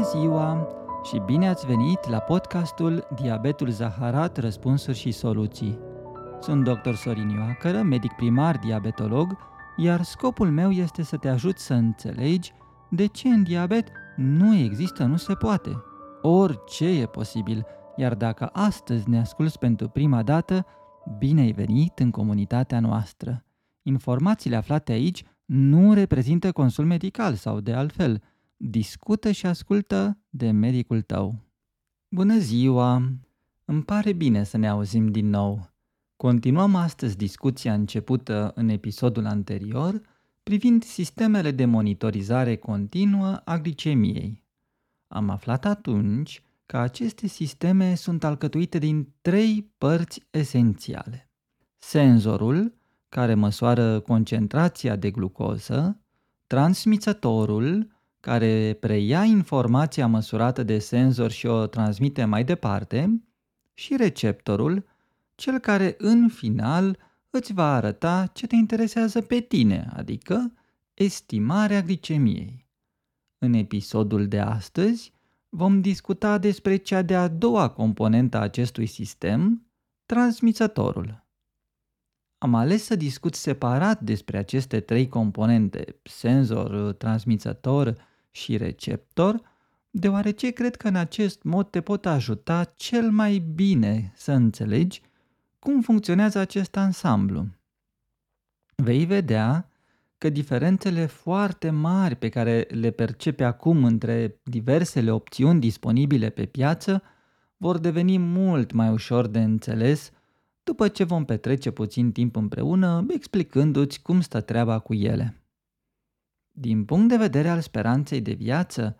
Bună ziua și bine ați venit la podcastul Diabetul Zaharat, răspunsuri și soluții. Sunt dr. Sorin Ioacără, medic primar diabetolog, iar scopul meu este să te ajut să înțelegi de ce în diabet nu există, nu se poate. Orice e posibil, iar dacă astăzi ne asculți pentru prima dată, bine ai venit în comunitatea noastră. Informațiile aflate aici nu reprezintă consul medical sau de altfel – discută și ascultă de medicul tău. Bună ziua! Îmi pare bine să ne auzim din nou. Continuăm astăzi discuția începută în episodul anterior privind sistemele de monitorizare continuă a glicemiei. Am aflat atunci că aceste sisteme sunt alcătuite din trei părți esențiale. Senzorul, care măsoară concentrația de glucoză, transmițătorul, care preia informația măsurată de senzor și o transmite mai departe, și receptorul, cel care în final îți va arăta ce te interesează pe tine, adică estimarea glicemiei. În episodul de astăzi vom discuta despre cea de-a doua componentă a acestui sistem, transmițătorul. Am ales să discut separat despre aceste trei componente, senzor, transmițător și receptor, deoarece cred că în acest mod te pot ajuta cel mai bine să înțelegi cum funcționează acest ansamblu. Vei vedea că diferențele foarte mari pe care le percepe acum între diversele opțiuni disponibile pe piață vor deveni mult mai ușor de înțeles după ce vom petrece puțin timp împreună explicându-ți cum stă treaba cu ele. Din punct de vedere al speranței de viață,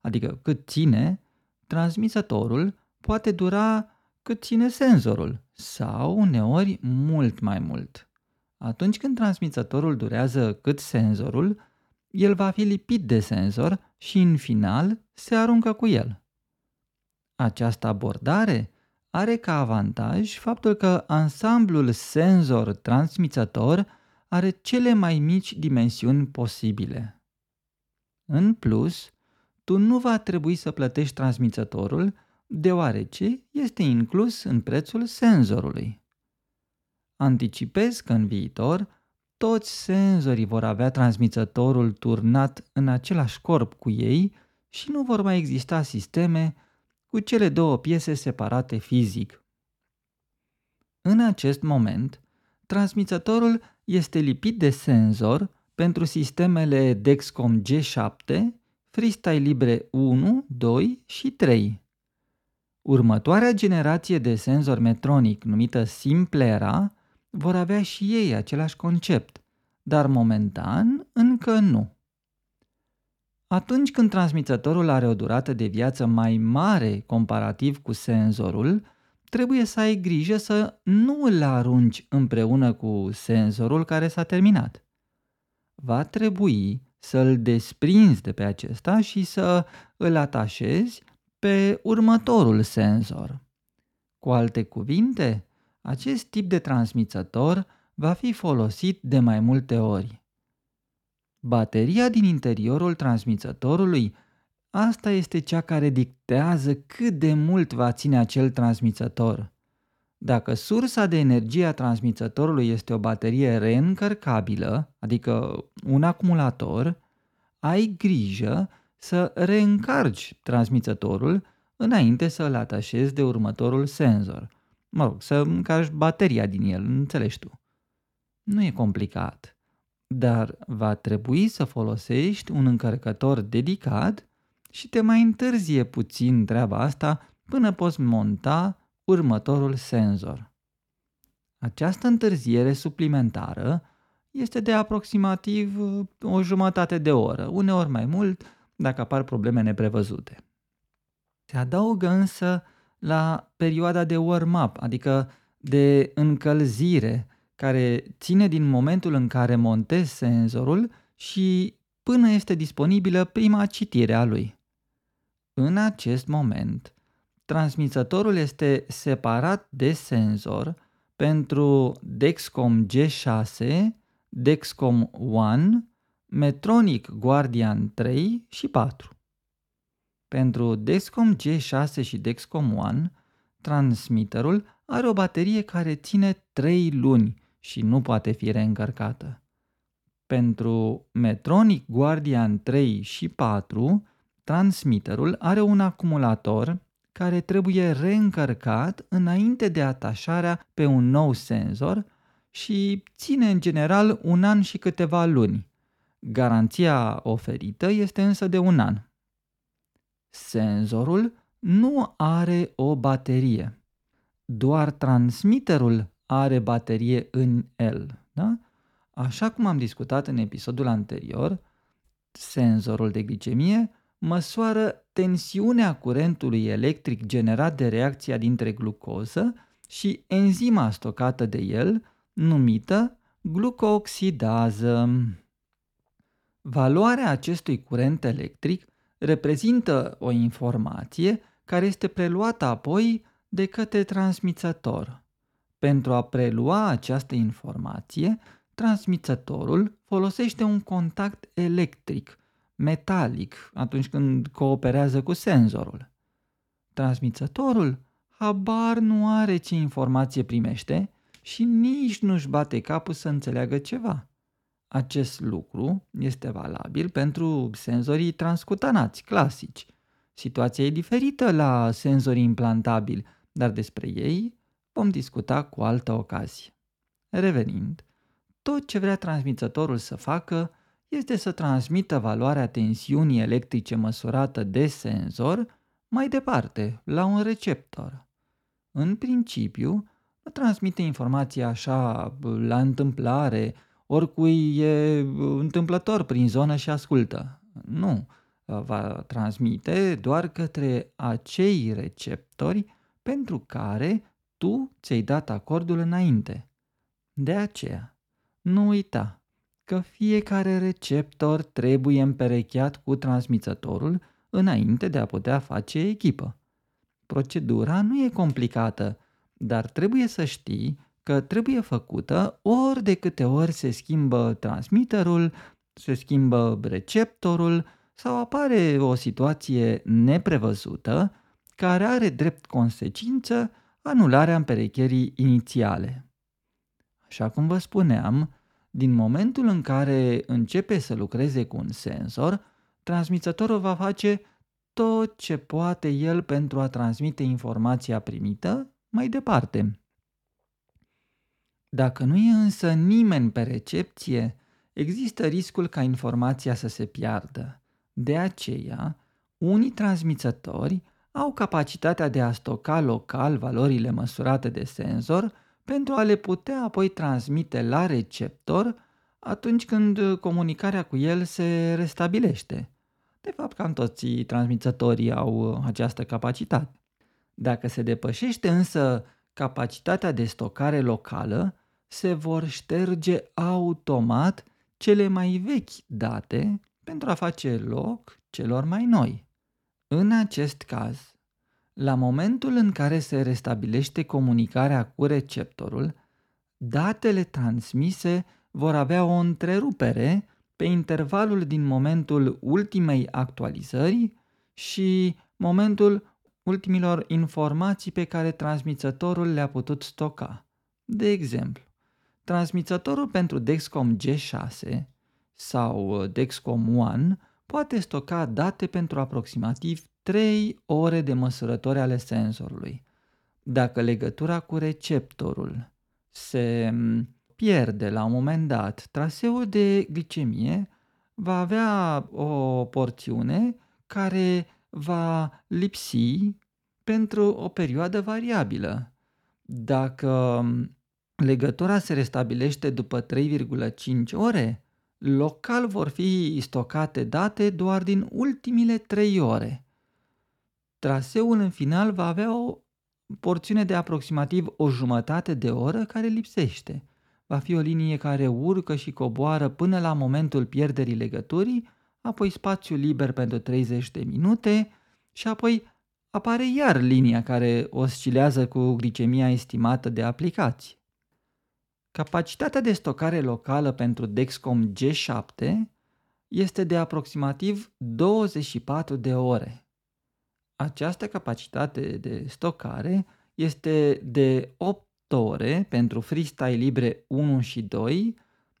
adică cât ține, transmisătorul poate dura cât ține senzorul sau uneori mult mai mult. Atunci când transmisătorul durează cât senzorul, el va fi lipit de senzor și în final se aruncă cu el. Această abordare are ca avantaj faptul că ansamblul senzor-transmisător are cele mai mici dimensiuni posibile. În plus, tu nu va trebui să plătești transmițătorul, deoarece este inclus în prețul senzorului. Anticipez că în viitor toți senzorii vor avea transmițătorul turnat în același corp cu ei și nu vor mai exista sisteme cu cele două piese separate fizic. În acest moment, transmițătorul este lipit de senzor pentru sistemele Dexcom G7, Freestyle Libre 1, 2 și 3. Următoarea generație de senzor metronic numită Simplera vor avea și ei același concept, dar momentan încă nu. Atunci când transmițătorul are o durată de viață mai mare comparativ cu senzorul, trebuie să ai grijă să nu îl arunci împreună cu senzorul care s-a terminat. Va trebui să îl desprinzi de pe acesta și să îl atașezi pe următorul senzor. Cu alte cuvinte, acest tip de transmițător va fi folosit de mai multe ori. Bateria din interiorul transmițătorului Asta este cea care dictează cât de mult va ține acel transmițător. Dacă sursa de energie a transmițătorului este o baterie reîncărcabilă, adică un acumulator, ai grijă să reîncarci transmițătorul înainte să îl atașezi de următorul senzor. Mă rog, să încarci bateria din el, înțelegi tu. Nu e complicat, dar va trebui să folosești un încărcător dedicat și te mai întârzie puțin treaba asta până poți monta următorul senzor. Această întârziere suplimentară este de aproximativ uh, o jumătate de oră, uneori mai mult dacă apar probleme neprevăzute. Se adaugă însă la perioada de warm-up, adică de încălzire, care ține din momentul în care montezi senzorul și până este disponibilă prima citire a lui. În acest moment, transmisătorul este separat de senzor pentru Dexcom G6, Dexcom One, Metronic Guardian 3 și 4. Pentru Dexcom G6 și Dexcom One, transmitterul are o baterie care ține 3 luni și nu poate fi reîncărcată. Pentru Metronic Guardian 3 și 4, transmitterul are un acumulator care trebuie reîncărcat înainte de atașarea pe un nou senzor și ține în general un an și câteva luni. Garanția oferită este însă de un an. Senzorul nu are o baterie. Doar transmitterul are baterie în el. Da? Așa cum am discutat în episodul anterior, senzorul de glicemie măsoară tensiunea curentului electric generat de reacția dintre glucoză și enzima stocată de el, numită glucooxidază. Valoarea acestui curent electric reprezintă o informație care este preluată apoi de către transmițător. Pentru a prelua această informație, transmițătorul folosește un contact electric, metalic, atunci când cooperează cu senzorul. Transmițătorul habar nu are ce informație primește și nici nu-și bate capul să înțeleagă ceva. Acest lucru este valabil pentru senzorii transcutanați clasici. Situația e diferită la senzorii implantabili, dar despre ei vom discuta cu altă ocazie. Revenind, tot ce vrea transmițătorul să facă este să transmită valoarea tensiunii electrice măsurată de senzor mai departe, la un receptor. În principiu, nu transmite informația așa la întâmplare, oricui e întâmplător prin zonă și ascultă. Nu, va transmite doar către acei receptori pentru care tu ți-ai dat acordul înainte. De aceea, nu uita că fiecare receptor trebuie împerecheat cu transmițătorul înainte de a putea face echipă. Procedura nu e complicată, dar trebuie să știi că trebuie făcută ori de câte ori se schimbă transmitterul, se schimbă receptorul sau apare o situație neprevăzută care are drept consecință anularea împerecherii inițiale. Așa cum vă spuneam, din momentul în care începe să lucreze cu un senzor, transmițătorul va face tot ce poate el pentru a transmite informația primită mai departe. Dacă nu e însă nimeni pe recepție, există riscul ca informația să se piardă. De aceea, unii transmițători au capacitatea de a stoca local valorile măsurate de senzor pentru a le putea apoi transmite la receptor atunci când comunicarea cu el se restabilește. De fapt, cam toți transmițătorii au această capacitate. Dacă se depășește însă capacitatea de stocare locală, se vor șterge automat cele mai vechi date pentru a face loc celor mai noi. În acest caz, la momentul în care se restabilește comunicarea cu receptorul, datele transmise vor avea o întrerupere pe intervalul din momentul ultimei actualizări și momentul ultimilor informații pe care transmițătorul le-a putut stoca. De exemplu, transmițătorul pentru Dexcom G6 sau Dexcom One poate stoca date pentru aproximativ 3 ore de măsurători ale senzorului. Dacă legătura cu receptorul se pierde la un moment dat, traseul de glicemie va avea o porțiune care va lipsi pentru o perioadă variabilă. Dacă legătura se restabilește după 3,5 ore, local vor fi stocate date doar din ultimile 3 ore. Traseul în final va avea o porțiune de aproximativ o jumătate de oră care lipsește. Va fi o linie care urcă și coboară până la momentul pierderii legăturii, apoi spațiu liber pentru 30 de minute și apoi apare iar linia care oscilează cu glicemia estimată de aplicație. Capacitatea de stocare locală pentru Dexcom G7 este de aproximativ 24 de ore. Această capacitate de stocare este de 8 ore pentru freestyle libre 1 și 2,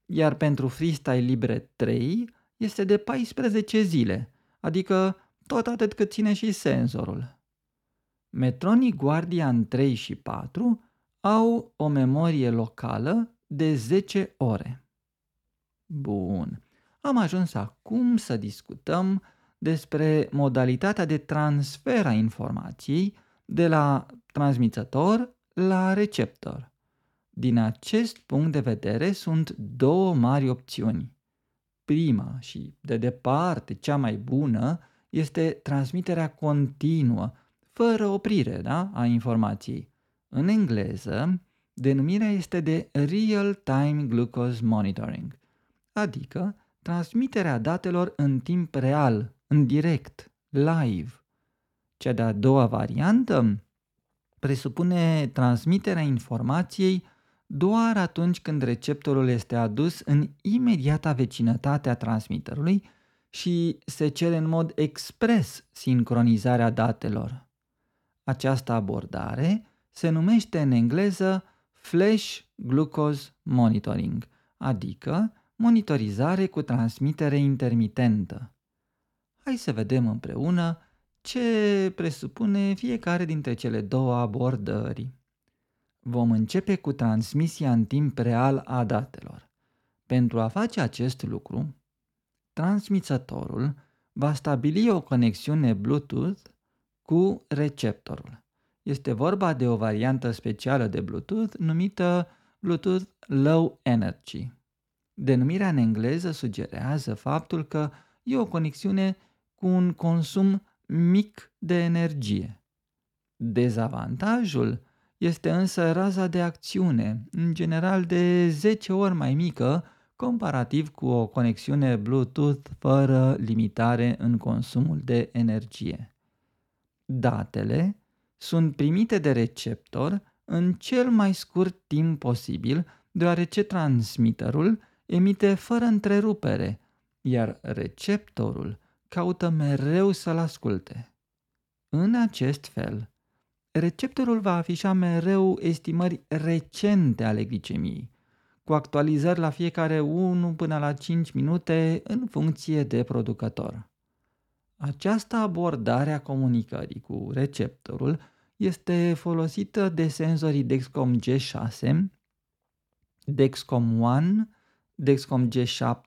iar pentru freestyle libre 3 este de 14 zile, adică tot atât cât ține și senzorul. Metronii Guardian 3 și 4 au o memorie locală de 10 ore. Bun, am ajuns acum să discutăm despre modalitatea de transfer a informației de la transmițător la receptor. Din acest punct de vedere sunt două mari opțiuni. Prima și de departe cea mai bună este transmiterea continuă, fără oprire da, a informației. În engleză, denumirea este de Real-Time Glucose Monitoring, adică transmiterea datelor în timp real, în direct, live. Cea de-a doua variantă presupune transmiterea informației doar atunci când receptorul este adus în imediata vecinătate a transmitterului și se cere în mod expres sincronizarea datelor. Această abordare se numește în engleză Flash Glucose Monitoring, adică monitorizare cu transmitere intermitentă. Hai să vedem împreună ce presupune fiecare dintre cele două abordări. Vom începe cu transmisia în timp real a datelor. Pentru a face acest lucru, transmițătorul va stabili o conexiune Bluetooth cu receptorul. Este vorba de o variantă specială de Bluetooth numită Bluetooth Low Energy. Denumirea în engleză sugerează faptul că e o conexiune cu un consum mic de energie. Dezavantajul este însă raza de acțiune, în general de 10 ori mai mică comparativ cu o conexiune Bluetooth fără limitare în consumul de energie. Datele sunt primite de receptor în cel mai scurt timp posibil, deoarece transmitterul emite fără întrerupere, iar receptorul caută mereu să-l asculte. În acest fel, receptorul va afișa mereu estimări recente ale glicemiei, cu actualizări la fiecare 1 până la 5 minute în funcție de producător. Această abordare a comunicării cu receptorul este folosită de senzorii Dexcom G6, Dexcom One, Dexcom G7,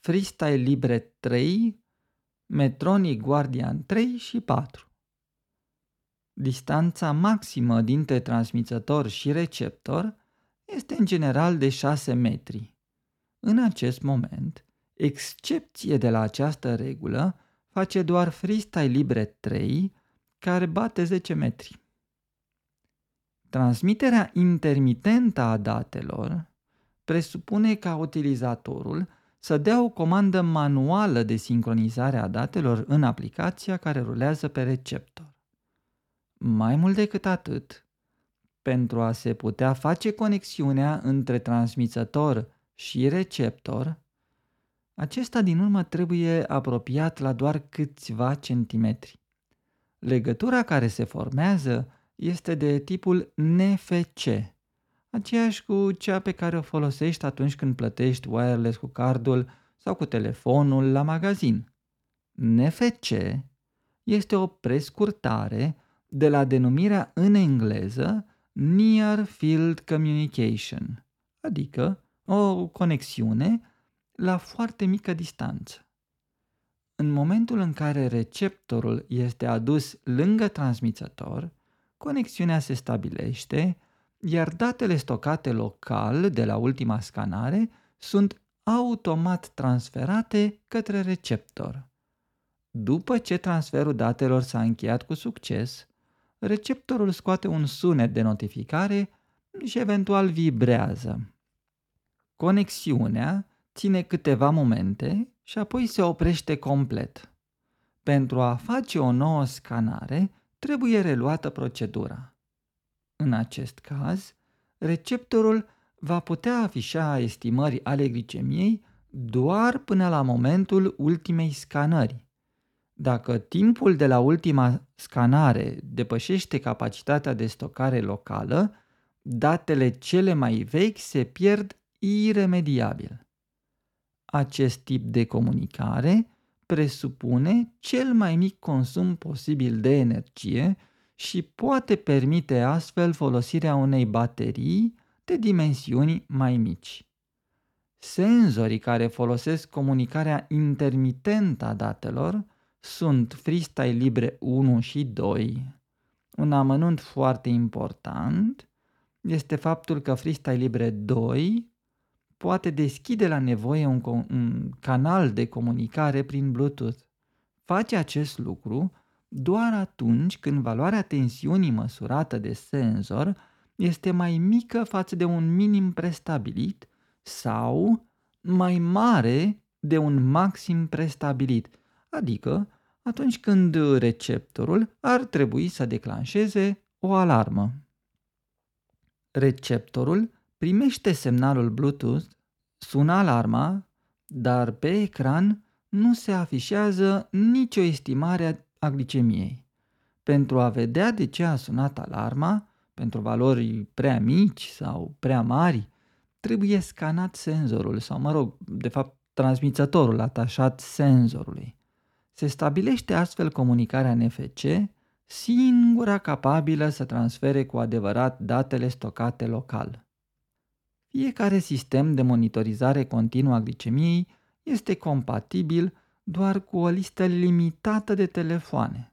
Freestyle Libre 3, Metronic Guardian 3 și 4. Distanța maximă dintre transmițător și receptor este în general de 6 metri. În acest moment, excepție de la această regulă face doar Freestyle Libre 3, care bate 10 metri. Transmiterea intermitentă a datelor presupune ca utilizatorul să dea o comandă manuală de sincronizare a datelor în aplicația care rulează pe receptor. Mai mult decât atât, pentru a se putea face conexiunea între transmițător și receptor, acesta din urmă trebuie apropiat la doar câțiva centimetri. Legătura care se formează este de tipul NFC, aceeași cu cea pe care o folosești atunci când plătești wireless cu cardul sau cu telefonul la magazin. NFC este o prescurtare de la denumirea în engleză Near Field Communication, adică o conexiune la foarte mică distanță. În momentul în care receptorul este adus lângă transmițător, conexiunea se stabilește, iar datele stocate local de la ultima scanare sunt automat transferate către receptor. După ce transferul datelor s-a încheiat cu succes, receptorul scoate un sunet de notificare și eventual vibrează. Conexiunea ține câteva momente și apoi se oprește complet. Pentru a face o nouă scanare, trebuie reluată procedura. În acest caz, receptorul va putea afișa estimări ale glicemiei doar până la momentul ultimei scanări. Dacă timpul de la ultima scanare depășește capacitatea de stocare locală, datele cele mai vechi se pierd iremediabil. Acest tip de comunicare presupune cel mai mic consum posibil de energie și poate permite astfel folosirea unei baterii de dimensiuni mai mici. Senzorii care folosesc comunicarea intermitentă a datelor sunt Freestyle Libre 1 și 2. Un amănunt foarte important este faptul că Freestyle Libre 2 poate deschide la nevoie un, un canal de comunicare prin Bluetooth. Face acest lucru doar atunci când valoarea tensiunii măsurată de senzor este mai mică față de un minim prestabilit sau mai mare de un maxim prestabilit, adică atunci când receptorul ar trebui să declanșeze o alarmă. Receptorul primește semnalul Bluetooth, sună alarma, dar pe ecran nu se afișează nicio estimare a glicemiei. Pentru a vedea de ce a sunat alarma, pentru valori prea mici sau prea mari, trebuie scanat senzorul sau, mă rog, de fapt, transmițătorul atașat senzorului. Se stabilește astfel comunicarea NFC, singura capabilă să transfere cu adevărat datele stocate local. Fiecare sistem de monitorizare continuă a glicemiei este compatibil doar cu o listă limitată de telefoane.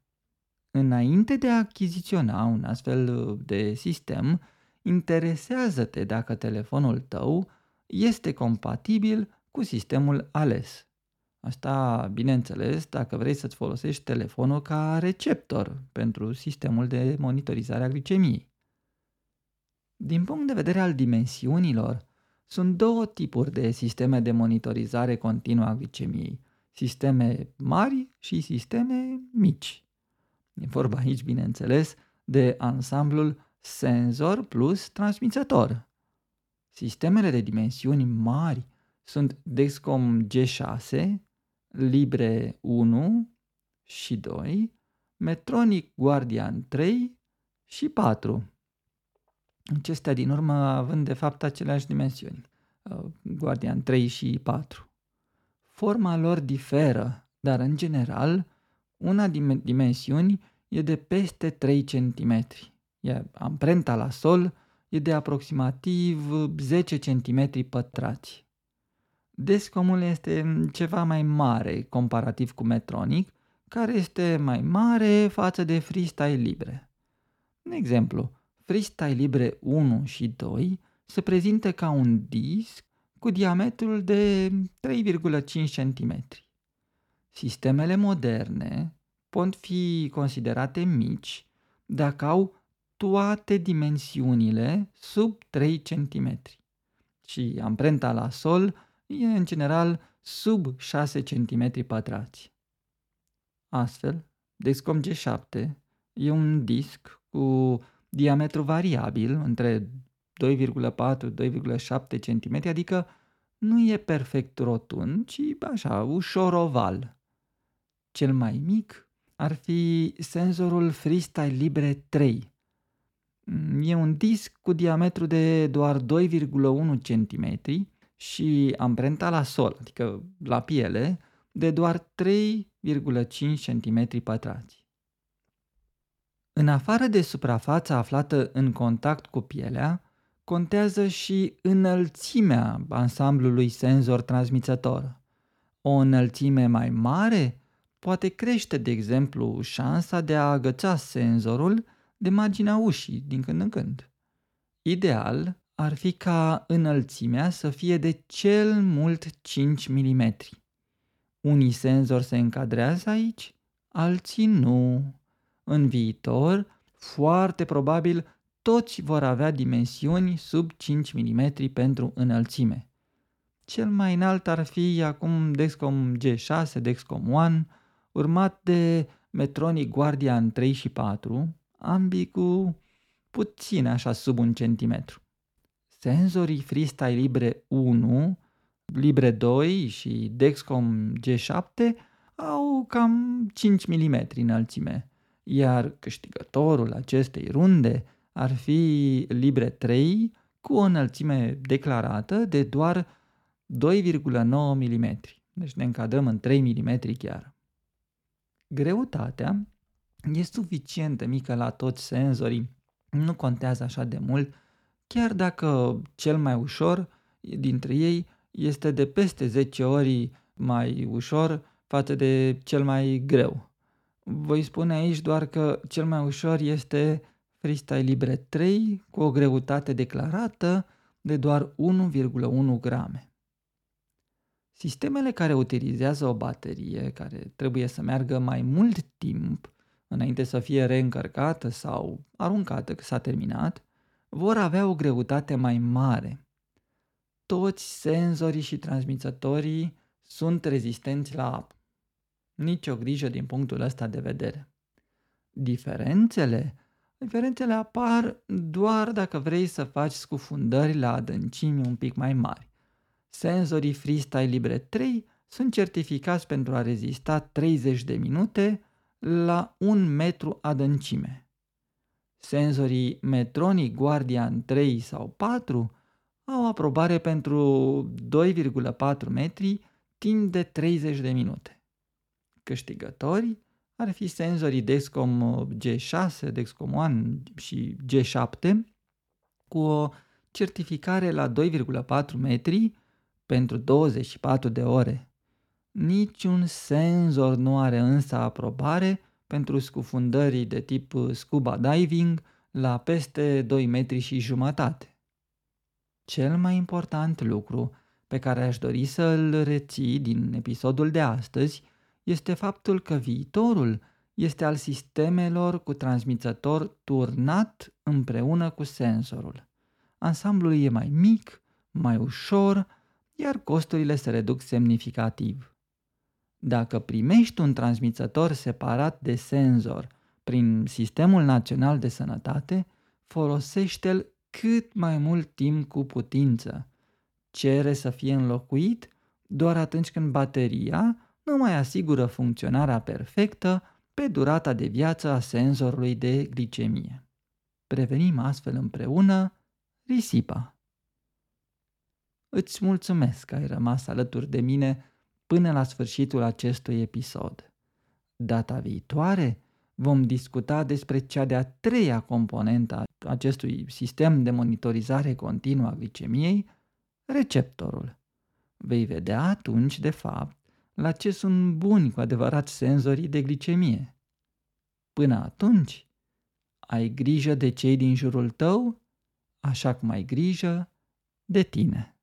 Înainte de a achiziționa un astfel de sistem, interesează-te dacă telefonul tău este compatibil cu sistemul ales. Asta, bineînțeles, dacă vrei să-ți folosești telefonul ca receptor pentru sistemul de monitorizare a glicemiei. Din punct de vedere al dimensiunilor, sunt două tipuri de sisteme de monitorizare continuă a glicemiei. Sisteme mari și sisteme mici. E vorba aici, bineînțeles, de ansamblul senzor plus transmițător. Sistemele de dimensiuni mari sunt Dexcom G6, Libre 1 și 2, Metronic Guardian 3 și 4. Acestea din urmă având de fapt aceleași dimensiuni, uh, Guardian 3 și 4. Forma lor diferă, dar în general una din dimensiuni e de peste 3 cm, iar amprenta la sol e de aproximativ 10 cm pătrați. Descomul este ceva mai mare comparativ cu Metronic, care este mai mare față de Freestyle Libre. De exemplu, Freestyle Libre 1 și 2 se prezintă ca un disc cu diametrul de 3,5 cm. Sistemele moderne pot fi considerate mici dacă au toate dimensiunile sub 3 cm și amprenta la sol e în general sub 6 cm pătrați. Astfel, Dexcom G7 e un disc cu diametru variabil între 2,4-2,7 cm, adică nu e perfect rotund, ci așa, ușor oval. Cel mai mic ar fi senzorul Freestyle Libre 3. E un disc cu diametru de doar 2,1 cm și amprenta la sol, adică la piele, de doar 3,5 cm pătrați. În afară de suprafața aflată în contact cu pielea, contează și înălțimea ansamblului senzor transmițător. O înălțime mai mare poate crește, de exemplu, șansa de a agăța senzorul de marginea ușii din când în când. Ideal ar fi ca înălțimea să fie de cel mult 5 mm. Unii senzori se încadrează aici, alții nu. În viitor, foarte probabil, toți vor avea dimensiuni sub 5 mm pentru înălțime. Cel mai înalt ar fi acum Dexcom G6, Dexcom One, urmat de Metronic Guardian 3 și 4, ambii cu puțin așa sub un centimetru. Senzorii Freestyle Libre 1, Libre 2 și Dexcom G7 au cam 5 mm înălțime, iar câștigătorul acestei runde ar fi Libre 3 cu o înălțime declarată de doar 2,9 mm. Deci ne încadrăm în 3 mm chiar. Greutatea e suficient de mică la toți senzorii, nu contează așa de mult, chiar dacă cel mai ușor dintre ei este de peste 10 ori mai ușor față de cel mai greu. Voi spune aici doar că cel mai ușor este Freestyle Libre 3 cu o greutate declarată de doar 1,1 grame. Sistemele care utilizează o baterie, care trebuie să meargă mai mult timp înainte să fie reîncărcată sau aruncată că s-a terminat, vor avea o greutate mai mare. Toți senzorii și transmițătorii sunt rezistenți la apă. Nici o grijă din punctul ăsta de vedere. Diferențele? Diferențele apar doar dacă vrei să faci scufundări la adâncimi un pic mai mari. Senzorii Freestyle Libre 3 sunt certificați pentru a rezista 30 de minute la 1 metru adâncime. Senzorii Metronic Guardian 3 sau 4 au aprobare pentru 2,4 metri timp de 30 de minute. Câștigători ar fi senzorii Dexcom G6, Dexcom One și G7 cu o certificare la 2,4 metri pentru 24 de ore. Niciun senzor nu are însă aprobare pentru scufundării de tip scuba diving la peste 2 metri și jumătate. Cel mai important lucru pe care aș dori să îl reții din episodul de astăzi este faptul că viitorul este al sistemelor cu transmițător turnat împreună cu sensorul. Ansamblul e mai mic, mai ușor, iar costurile se reduc semnificativ. Dacă primești un transmițător separat de senzor prin Sistemul Național de Sănătate, folosește-l cât mai mult timp cu putință. Cere să fie înlocuit doar atunci când bateria nu mai asigură funcționarea perfectă pe durata de viață a senzorului de glicemie. Prevenim astfel împreună risipa. Îți mulțumesc că ai rămas alături de mine până la sfârșitul acestui episod. Data viitoare vom discuta despre cea de-a treia componentă a acestui sistem de monitorizare continuă a glicemiei, receptorul. Vei vedea atunci, de fapt, la ce sunt buni cu adevărat senzorii de glicemie. Până atunci, ai grijă de cei din jurul tău, așa cum ai grijă de tine.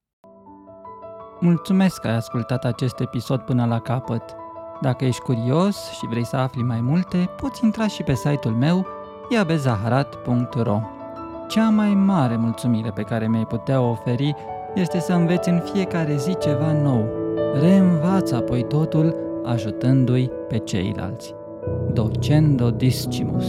Mulțumesc că ai ascultat acest episod până la capăt. Dacă ești curios și vrei să afli mai multe, poți intra și pe site-ul meu iabezaharat.ro Cea mai mare mulțumire pe care mi-ai putea oferi este să înveți în fiecare zi ceva nou. Reînvață apoi totul ajutându-i pe ceilalți. Docendo discimus.